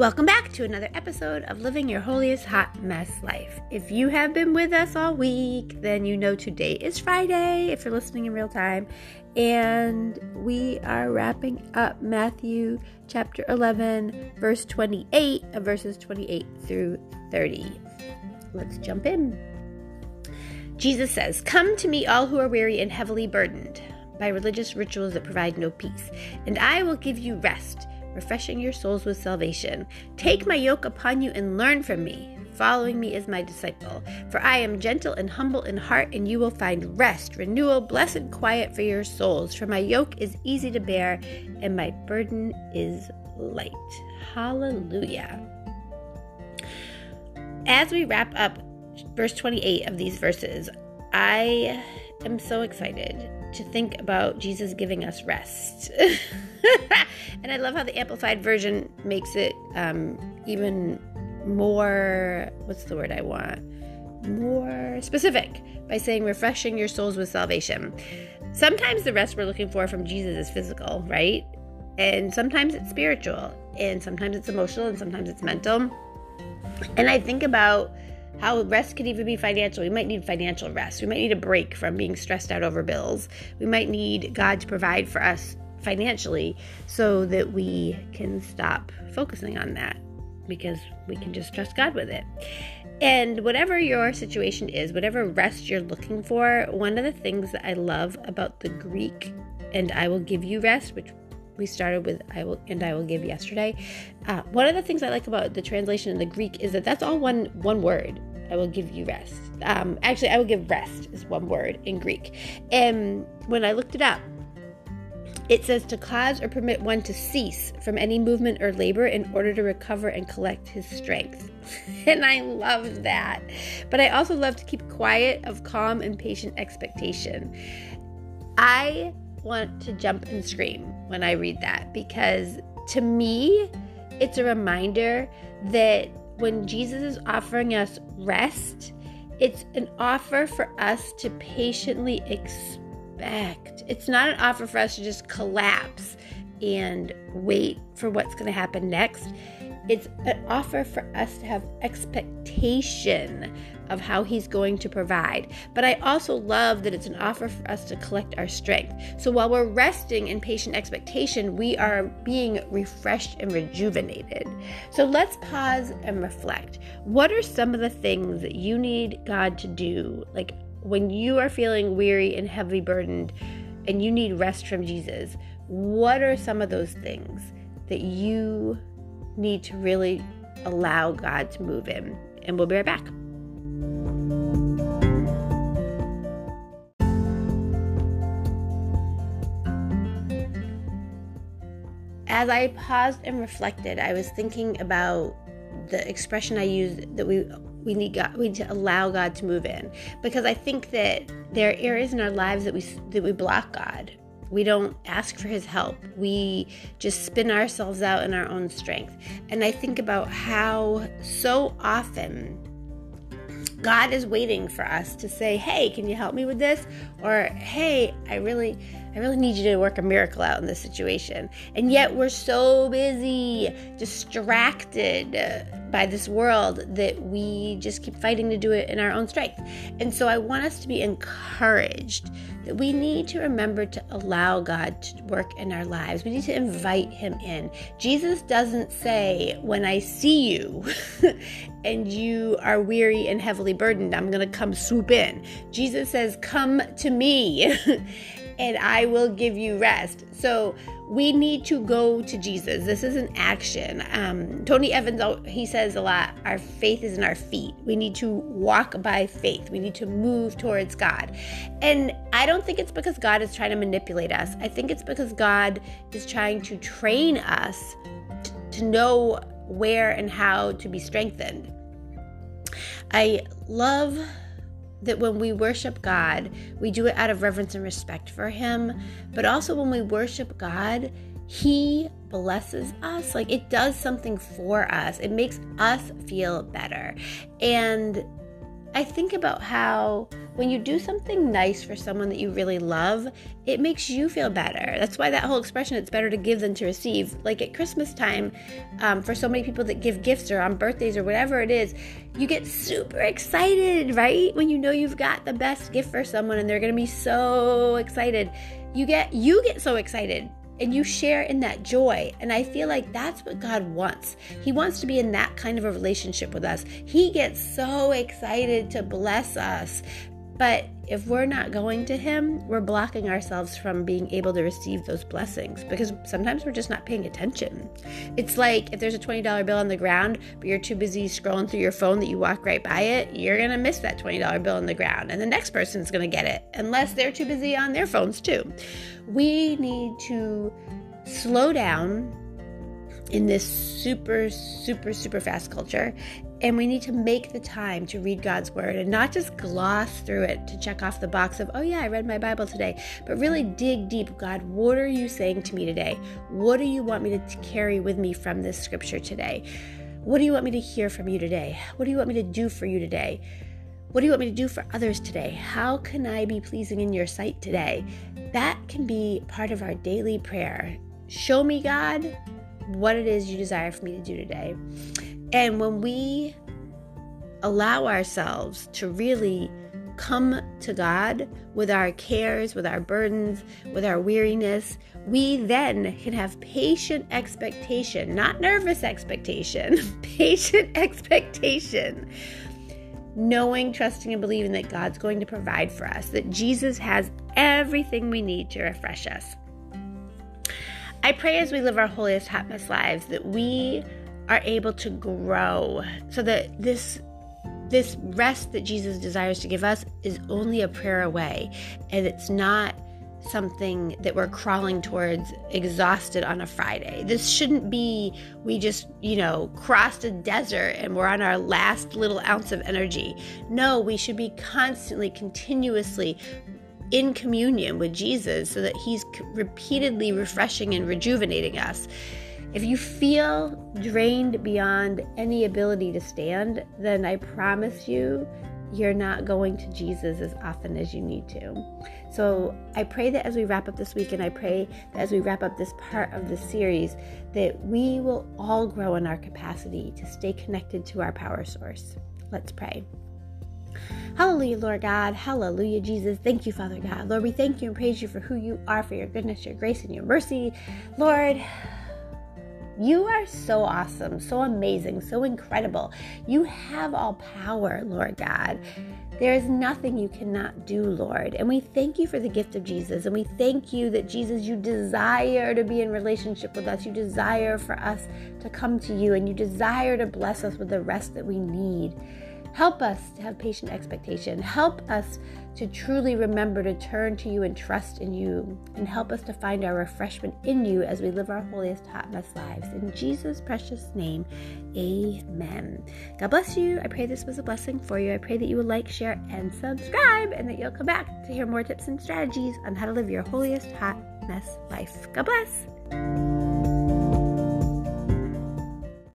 Welcome back to another episode of Living Your Holiest Hot Mess Life. If you have been with us all week, then you know today is Friday if you're listening in real time. And we are wrapping up Matthew chapter 11, verse 28, uh, verses 28 through 30. Let's jump in. Jesus says, Come to me, all who are weary and heavily burdened by religious rituals that provide no peace, and I will give you rest refreshing your souls with salvation. Take my yoke upon you and learn from me. Following me is my disciple. For I am gentle and humble in heart, and you will find rest, renewal, blessed quiet for your souls. For my yoke is easy to bear, and my burden is light. Hallelujah. As we wrap up verse 28 of these verses, I am so excited to think about Jesus giving us rest. and I love how the Amplified Version makes it um, even more, what's the word I want? More specific by saying refreshing your souls with salvation. Sometimes the rest we're looking for from Jesus is physical, right? And sometimes it's spiritual, and sometimes it's emotional, and sometimes it's mental. And I think about how rest could even be financial. We might need financial rest. We might need a break from being stressed out over bills. We might need God to provide for us financially so that we can stop focusing on that because we can just trust God with it. And whatever your situation is, whatever rest you're looking for, one of the things that I love about the Greek, and I will give you rest, which we started with I will and I will give yesterday. Uh, one of the things I like about the translation in the Greek is that that's all one one word. I will give you rest. Um, actually, I will give rest is one word in Greek. And when I looked it up, it says to cause or permit one to cease from any movement or labor in order to recover and collect his strength. and I love that. But I also love to keep quiet of calm and patient expectation. I want to jump and scream when I read that because to me, it's a reminder that when Jesus is offering us rest, it's an offer for us to patiently expect. It's not an offer for us to just collapse and wait for what's going to happen next. It's an offer for us to have expectation of how He's going to provide. But I also love that it's an offer for us to collect our strength. So while we're resting in patient expectation, we are being refreshed and rejuvenated. So let's pause and reflect. What are some of the things that you need God to do? Like when you are feeling weary and heavy burdened and you need rest from Jesus, what are some of those things that you need to really allow God to move in? And we'll be right back. as I paused and reflected, I was thinking about the expression I use that we we need God we need to allow God to move in because I think that there are areas in our lives that we that we block God. We don't ask for his help. We just spin ourselves out in our own strength. And I think about how so often God is waiting for us to say, "Hey, can you help me with this?" or "Hey, I really I really need you to work a miracle out in this situation." And yet we're so busy, distracted by this world that we just keep fighting to do it in our own strength. And so I want us to be encouraged that we need to remember to allow God to work in our lives. We need to invite Him in. Jesus doesn't say, When I see you and you are weary and heavily burdened, I'm going to come swoop in. Jesus says, Come to me and I will give you rest. So, we need to go to Jesus. This is an action. Um, Tony Evans, he says a lot, our faith is in our feet. We need to walk by faith. We need to move towards God. And I don't think it's because God is trying to manipulate us. I think it's because God is trying to train us t- to know where and how to be strengthened. I love that when we worship God, we do it out of reverence and respect for Him. But also, when we worship God, He blesses us. Like it does something for us, it makes us feel better. And I think about how when you do something nice for someone that you really love, it makes you feel better. That's why that whole expression, it's better to give than to receive. Like at Christmas time, um, for so many people that give gifts or on birthdays or whatever it is, you get super excited, right? When you know you've got the best gift for someone and they're to be so excited. You get you get so excited and you share in that joy. And I feel like that's what God wants. He wants to be in that kind of a relationship with us. He gets so excited to bless us. But if we're not going to Him, we're blocking ourselves from being able to receive those blessings because sometimes we're just not paying attention. It's like if there's a $20 bill on the ground, but you're too busy scrolling through your phone that you walk right by it, you're going to miss that $20 bill on the ground. And the next person's going to get it unless they're too busy on their phones too. We need to slow down in this super, super, super fast culture and we need to make the time to read God's word and not just gloss through it to check off the box of, oh, yeah, I read my Bible today, but really dig deep. God, what are you saying to me today? What do you want me to carry with me from this scripture today? What do you want me to hear from you today? What do you want me to do for you today? What do you want me to do for others today? How can I be pleasing in your sight today? That can be part of our daily prayer. Show me, God, what it is you desire for me to do today. And when we allow ourselves to really come to God with our cares, with our burdens, with our weariness, we then can have patient expectation, not nervous expectation, patient expectation. Knowing, trusting, and believing that God's going to provide for us, that Jesus has everything we need to refresh us. I pray as we live our holiest, happiest lives that we are able to grow so that this this rest that Jesus desires to give us is only a prayer away and it's not something that we're crawling towards exhausted on a Friday. This shouldn't be we just, you know, crossed a desert and we're on our last little ounce of energy. No, we should be constantly, continuously in communion with Jesus so that He's repeatedly refreshing and rejuvenating us. If you feel drained beyond any ability to stand, then I promise you, you're not going to Jesus as often as you need to. So I pray that as we wrap up this week, and I pray that as we wrap up this part of the series, that we will all grow in our capacity to stay connected to our power source. Let's pray. Hallelujah, Lord God. Hallelujah, Jesus. Thank you, Father God. Lord, we thank you and praise you for who you are, for your goodness, your grace, and your mercy. Lord, you are so awesome, so amazing, so incredible. You have all power, Lord God. There is nothing you cannot do, Lord. And we thank you for the gift of Jesus. And we thank you that, Jesus, you desire to be in relationship with us. You desire for us to come to you. And you desire to bless us with the rest that we need. Help us to have patient expectation. Help us to truly remember to turn to you and trust in you. And help us to find our refreshment in you as we live our holiest, hot mess lives. In Jesus' precious name, amen. God bless you. I pray this was a blessing for you. I pray that you will like, share, and subscribe, and that you'll come back to hear more tips and strategies on how to live your holiest, hot mess life. God bless.